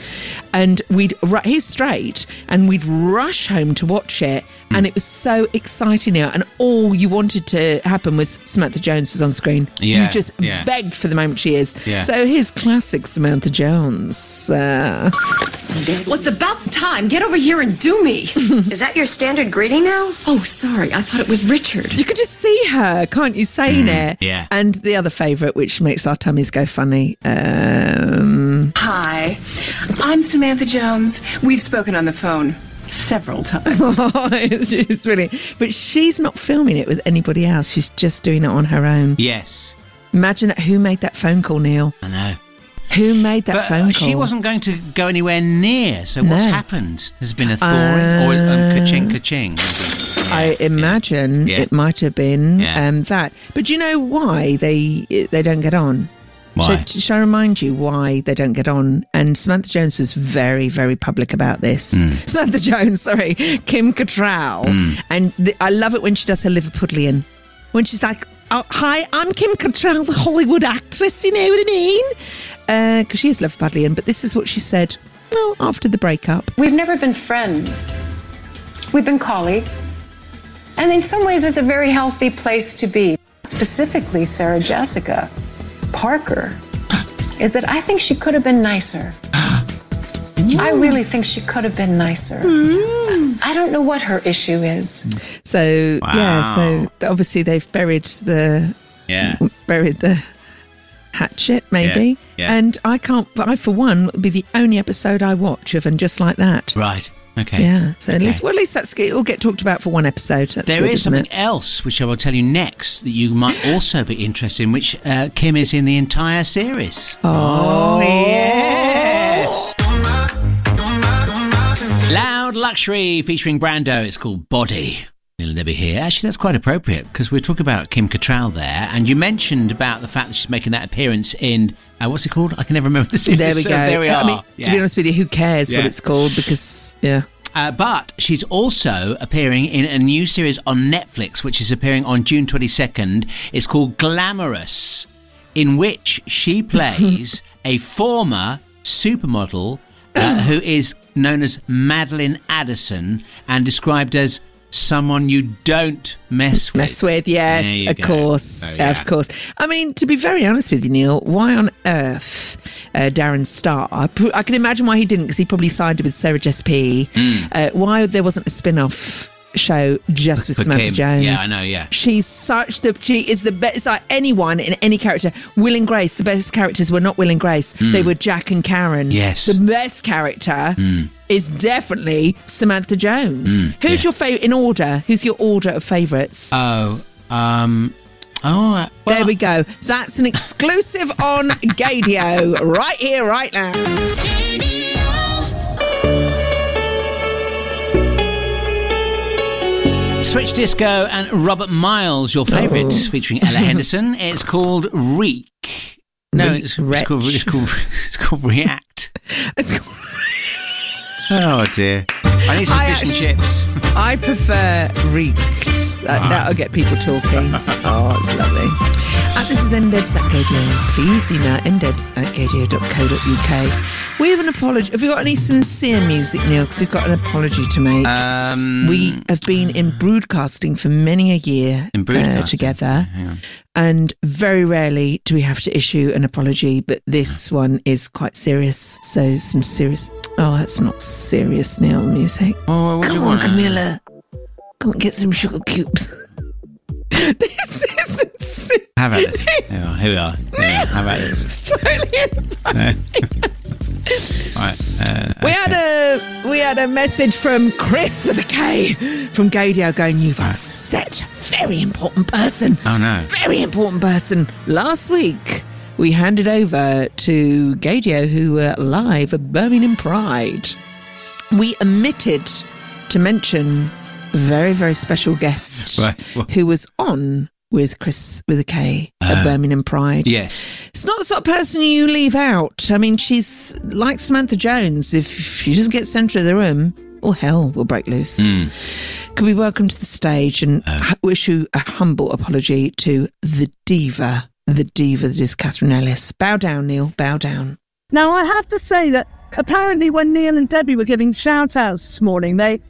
and we'd ru- he's straight, and we'd rush home to watch it, and it was so exciting now, and all you wanted to happen was Samantha Jones was on screen. Yeah, you just yeah. begged for the moment she is. Yeah. So here's classic Samantha Jones. Uh, Well, it's about time. Get over here and do me. Is that your standard greeting now? Oh, sorry. I thought it was Richard. You could just see her, can't you, saying it? yeah. And the other favourite, which makes our tummies go funny. Um, Hi, I'm Samantha Jones. We've spoken on the phone several times. it's really, but she's not filming it with anybody else. She's just doing it on her own. Yes, Imagine that. Who made that phone call, Neil? I know. Who made that but phone uh, call? she wasn't going to go anywhere near. So what's No. happened? There's been a thawing or um, ka-ching, ka-ching. I imagine Yeah. it might have been Yeah. um, that. But do you know why they they don't get on? Why? Should, shall I remind you why they don't get on? And Samantha Jones was very, very public about this. Hmm. Samantha Jones, sorry, Kim Cattrall. And the, I love it when she does her Liverpudlian. When she's like, oh, Hi, I'm Kim Cattrall, the Hollywood actress, you know what I mean? Because she is Liverpudlian. But this is what she said well, after the breakup. We've never been friends. We've been colleagues. And in some ways, it's a very healthy place to be. Specifically, Sarah Jessica Parker, is that I think she could have been nicer. I mm. really think she could have been nicer. Mm. I don't know what her issue is. So, yeah, so obviously they've buried the Yeah. buried the hatchet, maybe. Yeah, yeah. And I can't, but I, for one, will be the only episode I watch of And Just Like That. Right. Okay. Yeah. So at least, well, at least that's. It'll get talked about for one episode. That's There good, is something else which I will tell you next that you might also be interested in, which uh, Kim is in the entire series. Oh, yes. Loud Luxury featuring Brando. It's called Body. Debbie here. Actually, that's quite appropriate because we're talking about Kim Cattrall there, and you mentioned about the fact that she's making that appearance in uh, what's it called? I can never remember the series. There we So go. there we are. I mean, to be honest with you, who cares what it's called? Because, yeah. Uh, but she's also appearing in a new series on Netflix, which is appearing on June 22nd. It's called Glamorous. in which she plays a former supermodel uh, who is known as Madeline Addison and described as someone you don't mess with. Mess with, yes, of go. course, Oh, yeah. of course. I mean, to be very honest with you, Neil, why on earth uh, Darren Star? I, pr- I can imagine why he didn't, because he probably sided with Sarah Jess P. Hmm. Uh, why there wasn't a spin-off show just with For Samantha Kim. Jones? Yeah, I know, yeah. She's such the she is the best. It's like anyone in any character. Will and Grace, the best characters were not Will and Grace. Mm. They were Jack and Karen. Yes. the best character. Mm. Is definitely Samantha Jones. Mm, Who's your favorite in order? Who's your order of favourites? Oh, um, oh, uh, there we go. That's an exclusive on Gaydio right here, right now. Switch Disco and Robert Miles, your favourite, Oh. featuring Ella Henderson. It's called Reek. No, Re- it's, it's called it's called it's called React. oh dear! I need some I fish and chips. I prefer reeked. That, Ah. That'll get people talking. oh, it's lovely. Uh, this is ndebs at gaydio. Please email ndebs at gaydio.co.uk. We have an apology. Have you got any sincere music, Neil? Because we've got an apology to make. Um, we have been in broadcasting for many a year In uh, together. And very rarely do we have to issue an apology, but this one is quite serious. So, some serious. Oh, that's not serious, Neil music. Oh, what Come on, want? Camilla. Come and get some sugar cubes. this isn't serious. How about this? Here we are. Here we are. How about this? totally right. Uh, We had a we had a message from Chris with a K from Gaydio going, You've upset a very important person. oh no. Very important person. Last week we handed over to Gaydio who were live at Birmingham Pride. We omitted to mention a very, very special guest Right. Who was on with Chris with a K at Uh, Birmingham Pride. Yes. It's not the sort of person you leave out. I mean, she's like Samantha Jones. If she doesn't get centre of the room, all hell will break loose. Hmm. Could we welcome to the stage and Uh. ha- issue a humble apology to the diva, the diva that is Catherine Ellis. Bow down, Neil. Bow down. Now, I have to say that apparently when Neil and Debbie were giving shout outs this morning, they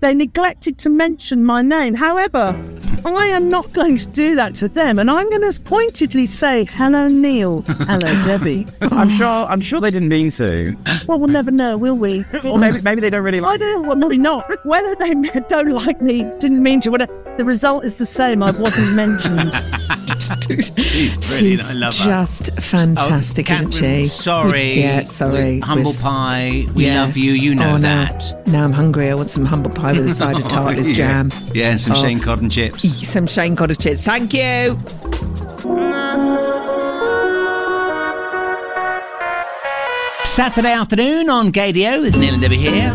they neglected to mention my name. However, I am not going to do that to them, and I'm going to pointedly say, "Hello, Neil. Hello, Debbie." I'm sure. I'm sure they didn't mean to. Well, we'll never know, will we? Or maybe maybe they don't really I like. don't. Well, maybe not. Whether they don't like me, didn't mean to. Whatever. The result is the same. I wasn't mentioned. She's brilliant. She's I love her. just fantastic, Oh, isn't she? Sorry. Yeah, sorry. We- Humble With- pie. We Yeah. love you. You know Oh, that. Now I'm hungry. I want some humble pie with a side of oh, tartless yeah. jam. Yeah, and some Oh. Shane Codden chips. Some Shane Cottage chips. Thank you. Saturday afternoon on Gaydio with Neil and Debbie here.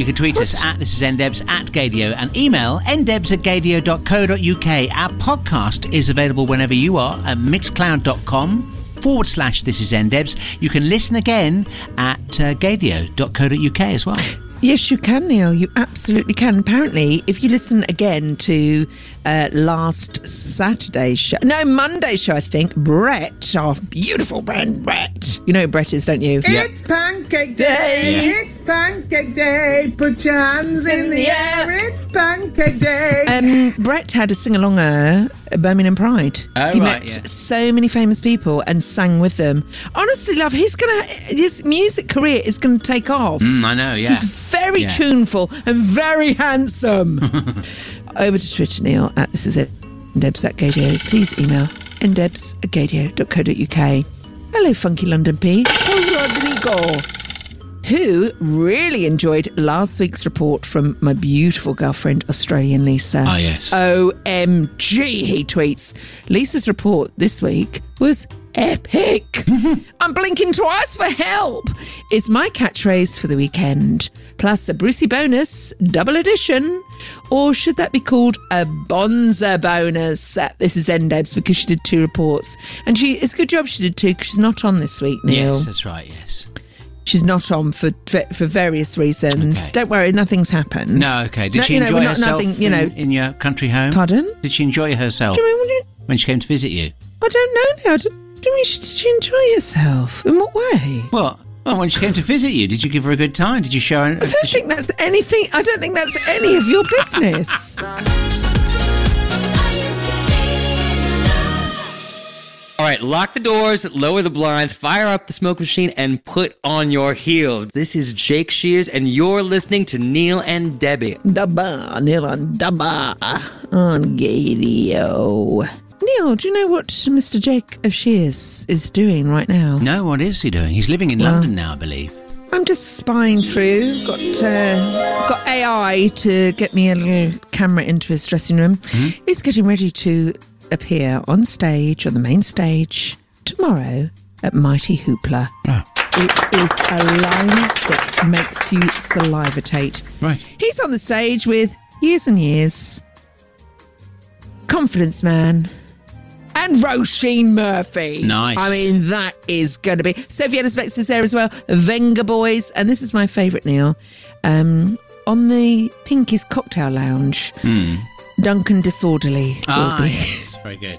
You can tweet us at this is ndebs at Gaydio and email ndebs at gaydio.co.uk. Our podcast is available whenever you are at mixcloud.com forward slash this is ndebs. You can listen again at uh, gaydio.co.uk as well. Yes, you can, Neil. You absolutely can. Apparently, if you listen again to uh, last Saturday's show, no, Monday's show, I think, Brett, our beautiful friend Brett. You know who Brett is, don't you? It's pancake day. Yeah. It's pancake day. Put your hands in, the air. It's pancake day. Um, Brett had a sing along at Birmingham Pride. Oh, he right, met yeah. so many famous people and sang with them. Honestly, love, he's gonna his music career is gonna take off. Mm, I know, yeah. He's very Yeah. tuneful and very handsome. Over to Twitter, Neil, at this is it. Ndebs at Gaydio. Please email ndebs at gaydio.co.uk. Hello, Funky London P. Rodrigo. Who really enjoyed last week's report from my beautiful girlfriend, Australian Lisa. Ah, yes. OMG, he tweets. Lisa's report this week was epic. I'm blinking twice for help. It's my catchphrase for the weekend. Plus a Brucey bonus, double edition. Or should that be called a Bonza bonus? Uh, This is Endebs because she did two reports. And she it's a good job she did two because she's not on this week, Neil. Yes, that's right, yes. She's not on for for various reasons. Okay. Don't worry, nothing's happened. No, okay. Did No, she you know, enjoy herself nothing, you know. in your country home? Pardon? Did she enjoy herself Do you mean, you- when she came to visit you? I don't know now. Do do you, did she enjoy herself? In what way? What? Well, when she came to visit you, did you give her a good time? Did you show her? I don't think that's anything. I don't think that's any of your business. All right, lock the doors, lower the blinds, fire up the smoke machine, and put on your heels. This is Jake Shears, and you're listening to Neil and Debbie. Dabba, Neil and Dabba on Gaydio. Neil, do you know what Mr. Jake of Shears is doing right now? No, what is he doing? He's living in Well- London now, I believe. I'm just spying through. Got uh, got AI to get me a little camera into his dressing room. Mm-hmm. He's getting ready to appear on stage, on the main stage, tomorrow at Mighty Hoopla. It is a line that makes you salivate. Right. He's on the stage with years and years. Confidence Man. And Roisin Murphy. Nice. I mean, that is going to be. Sophie Spex is there as well. Venga Boys. And this is my favourite, Neil. Um, on the Pinky's Cocktail Lounge, Duncan Disorderly will Ah, be. yes, very good.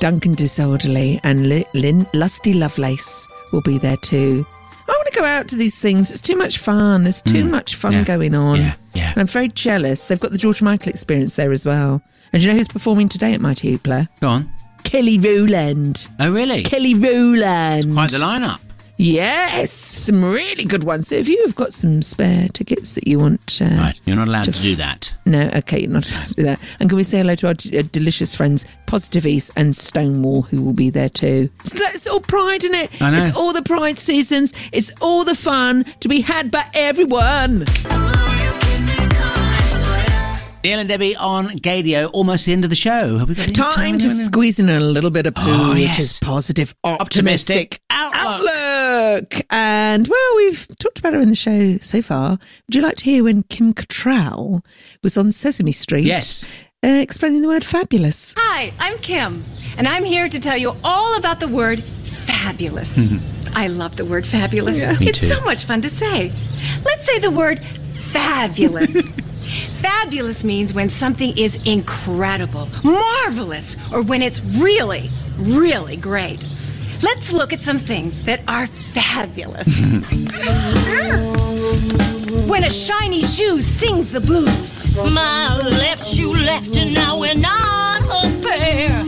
Duncan Disorderly and Li- Lin- Lusty Lovelace will be there too. I want to go out to these things. It's too much fun. There's too much fun Mm. Yeah. going on. Yeah, yeah. And I'm very jealous. They've got the George Michael experience there as well. And do you know who's performing today at my Mighty Hoopla? Go on. Kelly Rowland. Oh, really? Kelly Rowland. Quite the lineup. Yes, some really good ones. So if you have got some spare tickets that you want, uh, Right, you're not allowed to to do that. no, okay, you're not allowed to do that. And can we say hello to our d- uh, delicious friends, Positive East and Stonewall, who will be there too? So it's all pride in it. I know. It's all the pride seasons. It's all the fun to be had by everyone. Neil and Debbie on Gaydio, almost the end of the show. Have we got any Time to anyone? squeeze in a little bit of poo, Oh, which is positive, optimistic, Optimistic outlook. outlook. And well, we've talked about her in the show so far. Would you like to hear when Kim Cattrall was on Sesame Street? Yes. Uh, explaining the word fabulous. Hi, I'm Kim, and I'm here to tell you all about the word fabulous. I love the word fabulous. Yeah. Me it's too. so much fun to say. Let's say the word fabulous. fabulous means when something is incredible, marvelous, or when it's really, really great. Let's look at some things that are fabulous. when a shiny shoe sings the blues. My left shoe left and now we're not a pair.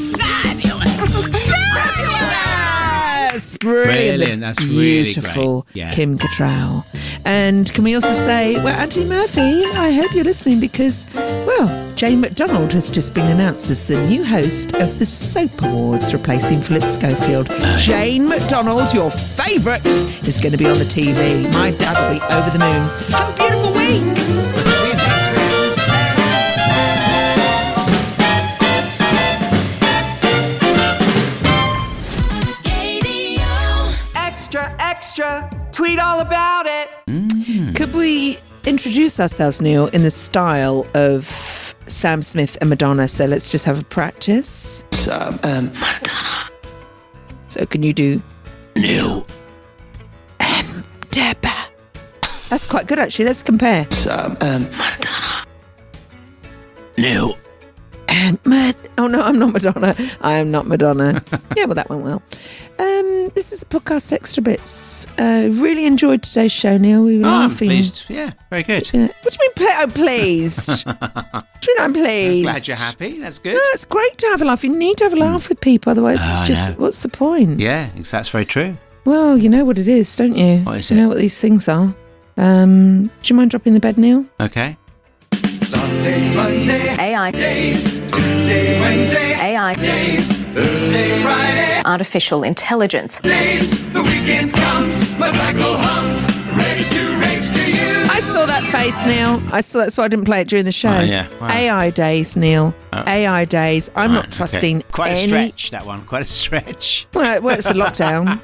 Brilliant. Brilliant, that's really beautiful. great, yeah. Kim Cattrall. And can we also say, well, Anthony Murphy, I hope you're listening because, well, Jane McDonald has just been announced as the new host of the Soap Awards, replacing Philip Schofield. Oh. Jane McDonald, your favourite, is going to be on the TV. My dad will be over the moon. Have a beautiful week. Tweet all about it. Mm. Could we introduce ourselves, Neil, in the style of Sam Smith and Madonna? So let's just have a practice. Sam and Madonna. So can you do Neil. and Deb? That's quite good, actually. Let's compare. Sam and Madonna. Neil. And Mad. Oh no, I'm not Madonna. I am not Madonna. yeah, well, that went well. Um, this is the podcast extra bits. Uh, really enjoyed today's show, Neil. We were Oh, I'm laughing. pleased. Yeah, very good. Yeah. What do you mean, play- oh, pleased? do you know I'm pleased? Glad you're happy. That's good. No, it's great to have a laugh. You need to have a laugh with people, otherwise, Oh, it's just know. what's the point? Yeah, that's very true. Well, you know what it is, don't you? What is you it? know what these things are. Um, do you mind dropping the bed, Neil? Okay. Sunday, Monday, AI. days, Tuesday, Wednesday, AI. days, Thursday, Friday, Artificial intelligence. days. The weekend comes, my cycle hums, ready to race to you. I saw that face, Neil. I saw that's why I didn't play it during the show. Oh, yeah. Wow. AI days, Neil. Oh. AI days. I'm not trusting okay. Quite a stretch, that one. Quite a stretch. Well, it worked for lockdown.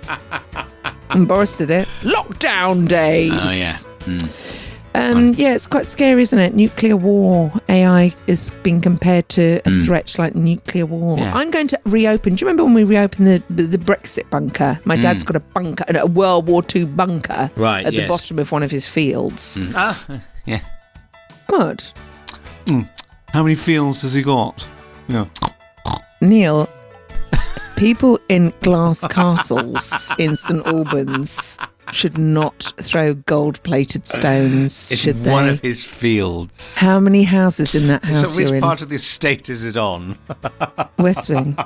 and Boris did it. Lockdown days. Oh, yeah. Mm. Um, yeah, it's quite scary, isn't it? Nuclear war. AI is being compared to a threat like nuclear war. Yeah. I'm going to reopen. Do you remember when we reopened the the, the Brexit bunker? My dad's got a bunker, a World War II bunker. Right, at the bottom of one of his fields. Ah, yeah. What, How many fields has he got? Yeah. Neil? people in glass castles in St Albans should not throw gold-plated stones, It's should they? one of his fields. How many houses in that So house which you're in? part of the estate is it on? West Wing.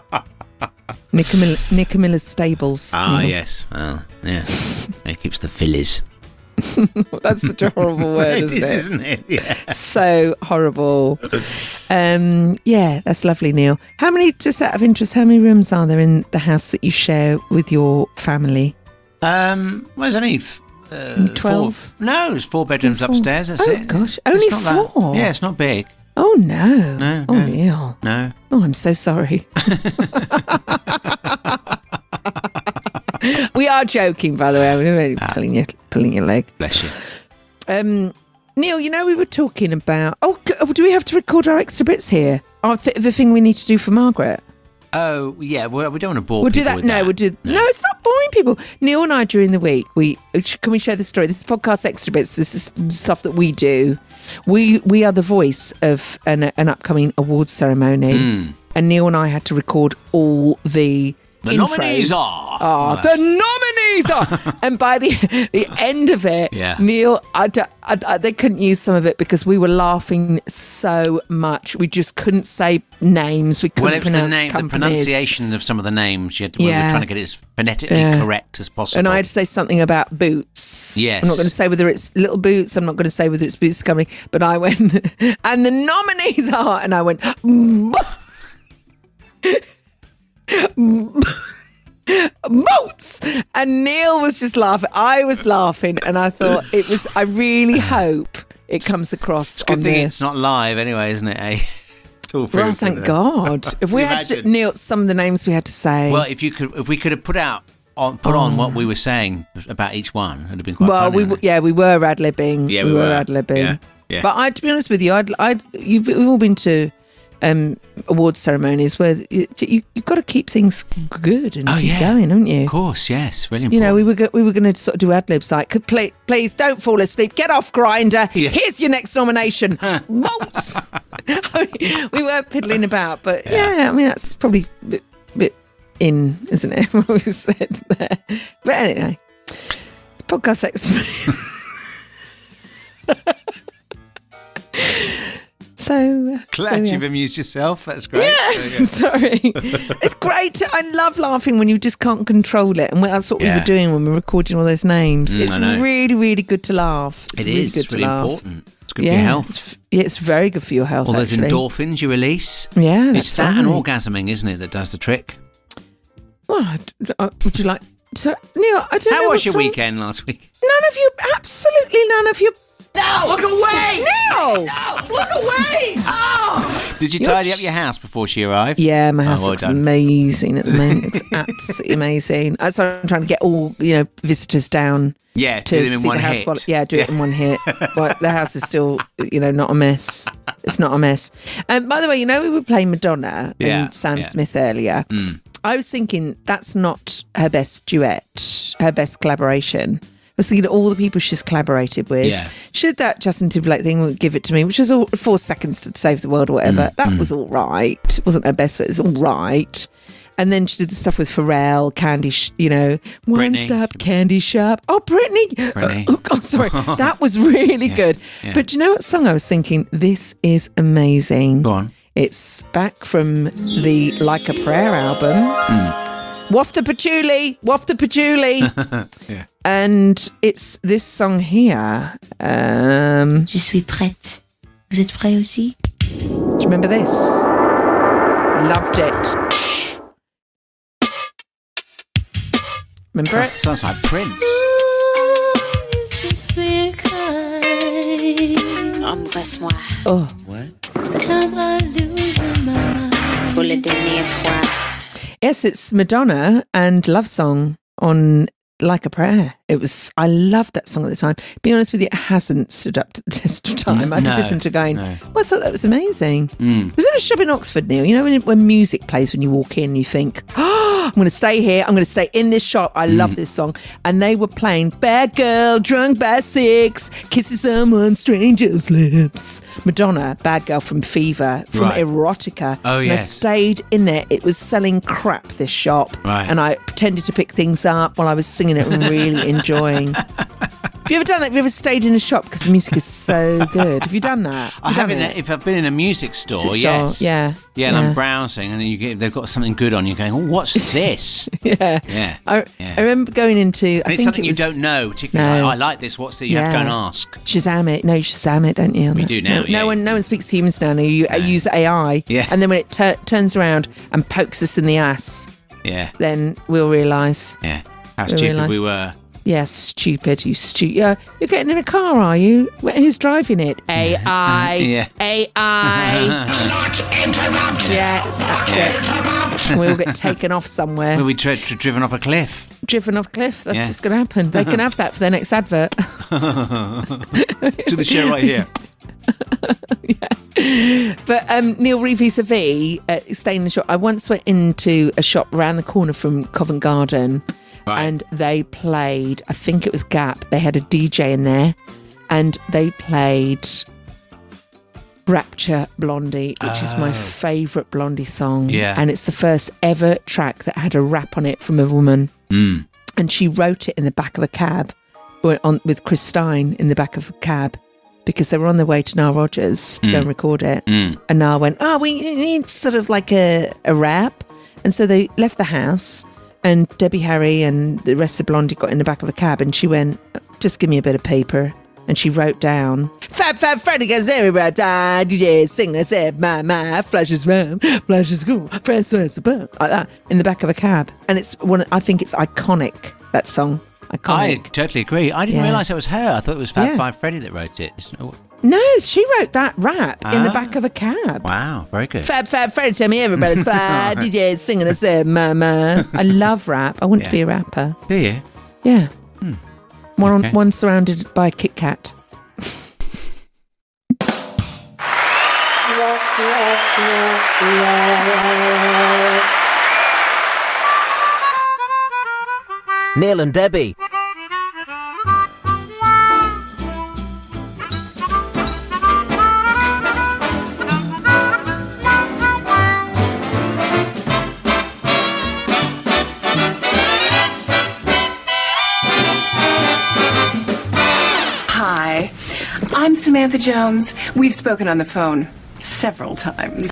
Nickamilla, Nickamilla's stables. Ah, Neil. yes. Well, yes. it keeps the fillies. That's such a horrible word, It isn't is, it? isn't it? Yeah. So horrible. Um, yeah, that's lovely, Neil. How many, just out of interest, how many rooms are there in the house that you share with your family? Um, well, there's only th- uh, 12? Four, no, there's four bedrooms Four. upstairs. That's Oh, it. gosh, only not that- four? yeah, it's not big. Oh no! No, oh no. Neil. No. Oh, I'm so sorry. we are joking, by the way. I'm really pulling your pulling your leg. Ah. Bless you. Um, Neil, you know we were talking about. Oh, oh, do we have to record our extra bits here? Oh, th- the thing we need to do for Margaret. Oh, yeah. Well, we don't want to bore we'll do that. No, we'll do. No. it's not boring people. Neil and I during the week, we can we share the story. This is podcast extra bits. This is stuff that we do. We we are the voice of an an upcoming awards ceremony, Mm. and Neil and I had to record all the. The intros. nominees are- Ah, the nominees are, oh. and by the the end of it, Yeah. Neil, I, I I- they couldn't use some of it because we were laughing so much. We just couldn't say names. We couldn't Well, it was the pronounce name, the pronunciation of some of the names. You had to, we were trying to get it as phonetically Yeah. correct as possible. And I had to say something about boots. Yes. I'm not going to say whether it's little boots. I'm not going to say whether it's boots company. But I went, and the nominees are, and I went, boots. And Neil was just laughing. I was laughing, and I thought it was. I really hope it comes across It's good on thing the. it's not live anyway, isn't it? Eh? It's all Well, thank? God. If we had to. Neil, some of the names we had to say. Well, if you could, if we could have put out on put on what we were saying about each one, it'd have been quite. well, funny, we w- yeah we were ad libbing. Yeah, we, we were, were. ad libbing. Yeah, yeah. But I, to be honest with you, I'd, I'd you've we've all been to um, awards ceremonies where you, you, you've got to keep things good and Oh, keep yeah. going, haven't you? Of course, yes, really important. You know, we were go- we were going to sort of do ad libs like, "Could please don't fall asleep, get off grinder. Here's your next nomination. I mean, we were piddling about, but yeah. I mean that's probably a bit, bit in, isn't it? What we've said there. But anyway, it's podcast expert. So Glad you've amused yourself. That's great. Yeah, There you go. sorry. it's great. To, I love laughing when you just can't control it, and that's what we were doing when we were recording all those names. Mm, it's really, really good to laugh. It's It really is. good It's to really laugh. important. It's good yeah, for your health. It's, yeah, it's very good for your health. All those actually. endorphins you release. Yeah, it's that and orgasming, isn't it, that does the trick? Well, uh, would you like? So, Neil, I don't know. How was your wrong- weekend last week? None of you, absolutely none of you. No! Look away! No! No! Look away! Oh! Did you You're tidy j- up your house before she arrived? Yeah, my Oh, house well looks done. amazing at the moment. It's absolutely amazing. That's why I'm trying to get all you know visitors down. Yeah, to do them in see one the house. hit. while- yeah, do it in one hit. but the house is still, you know, not a mess. It's not a mess. Um, by the way, you know, we were playing Madonna Yeah, and Sam yeah. Smith earlier. Mm. I was thinking that's not her best duet, her best collaboration. Was thinking of all the people she's collaborated with. Yeah. She did that Justin Timberlake thing, Give It To Me, which was all four seconds to save the world or whatever. Mm, that was all right. It wasn't her best, but it was all right. And then she did the stuff with Pharrell, Candy, Sh- you know, One Britney. Stop, Candy Shop. Oh, Britney. Britney. Oh, God, sorry. That was really Yeah, good. yeah. But do you know what song I was thinking? This is amazing. Go on. It's back from the Like a Prayer album. Hmm. Waft the patchouli, waft the patchouli. yeah. and it's this song here. Um, Je suis prête. Vous êtes prêts aussi? do you remember this? Loved it. Remember it? Sounds like Prince. Embrasse-moi. Oh. Comme un loser, Pour le dernier fois. Yes, it's Madonna and Love Song on Like a Prayer. It was, I loved that song at the time. Be honest with you, it hasn't stood up to the test of time. I did No, listen to it going, no. well, I thought that was amazing. Mm. Was in a shop in Oxford, Neil. You know when, when music plays when you walk in, you think, oh, I'm going to stay here. I'm going to stay in this shop. I love mm. this song. And they were playing Bad Girl, Drunk by Six, Kissing Someone Stranger's Lips. Madonna, Bad Girl from Fever, from Right. Erotica. Oh, And I yes. stayed in there. It was selling crap, this shop. Right. And I pretended to pick things up while I was singing it and really enjoying. Have you ever done that? Have you ever stayed in a shop because the music is so good? Have you done that? I You done haven't. If I've been in a music store, Sure, yes, yeah, yeah, and yeah. I'm browsing, and you get, they've got something good on. You're going, oh, what's this? yeah. yeah, I, yeah. I remember going into. And I it's think something it was, you don't know, particularly. No. like, I like this. What's the? You have to go and ask. Shazam it. No, you Shazam it, don't you? We do now, No, yeah. no one, no one speaks to humans now. You uh, use AI. Yeah. And then when it tur turns around and pokes us in the ass, Yeah, then we'll realise. yeah. How stupid realise- we were. Yeah, stupid. You stupid. Yeah, you're getting in a car, are you? Who's driving it? AI. Yeah. AI. Yeah, that's it. We'll get taken off somewhere. We'll be dri- dri- driven off a cliff. Driven off a cliff. That's Yeah. what's going to happen. They can have that for their next advert. to the show right here. But um, Neil Reeves a vis uh, staying in the shop. I once went into a shop around the corner from Covent Garden, and they played. I think it was Gap. They had a DJ in there, and they played Rapture Blondie, which is my Oh. favourite Blondie song. Yeah. and it's the first ever track that had a rap on it from a woman, Mm. and she wrote it in the back of a cab, on with Chris Stein in the back of a cab. Because they were on their way to Nile Rodgers to go Mm. and record it. Mm. And Nile went, Oh, we need sort of like a, a rap. And so they left the house, and Debbie Harry and the rest of Blondie got in the back of a cab, and she went, Just give me a bit of paper. And she wrote down, Fab Fab Freddy goes everywhere, die, DJ, sing, I said, my, my, flashes round, flashes cool, above, like that, in the back of a cab. And it's one, I think it's iconic, that song. I totally agree. I didn't Yeah. realise it was her. I thought it was Fab Yeah. Five Freddy that wrote it. It's- No, she wrote that rap in the back of a cab. Wow, very good. Fab Fab Freddy, tell me everybody's fab. DJ singing a said, mama. I love rap. I want Yeah. to be a rapper. Do you? Yeah. Hmm. One, Okay. one surrounded by a Kit Kat. Neil and Debbie. I'm Samantha Jones. We've spoken on the phone several times.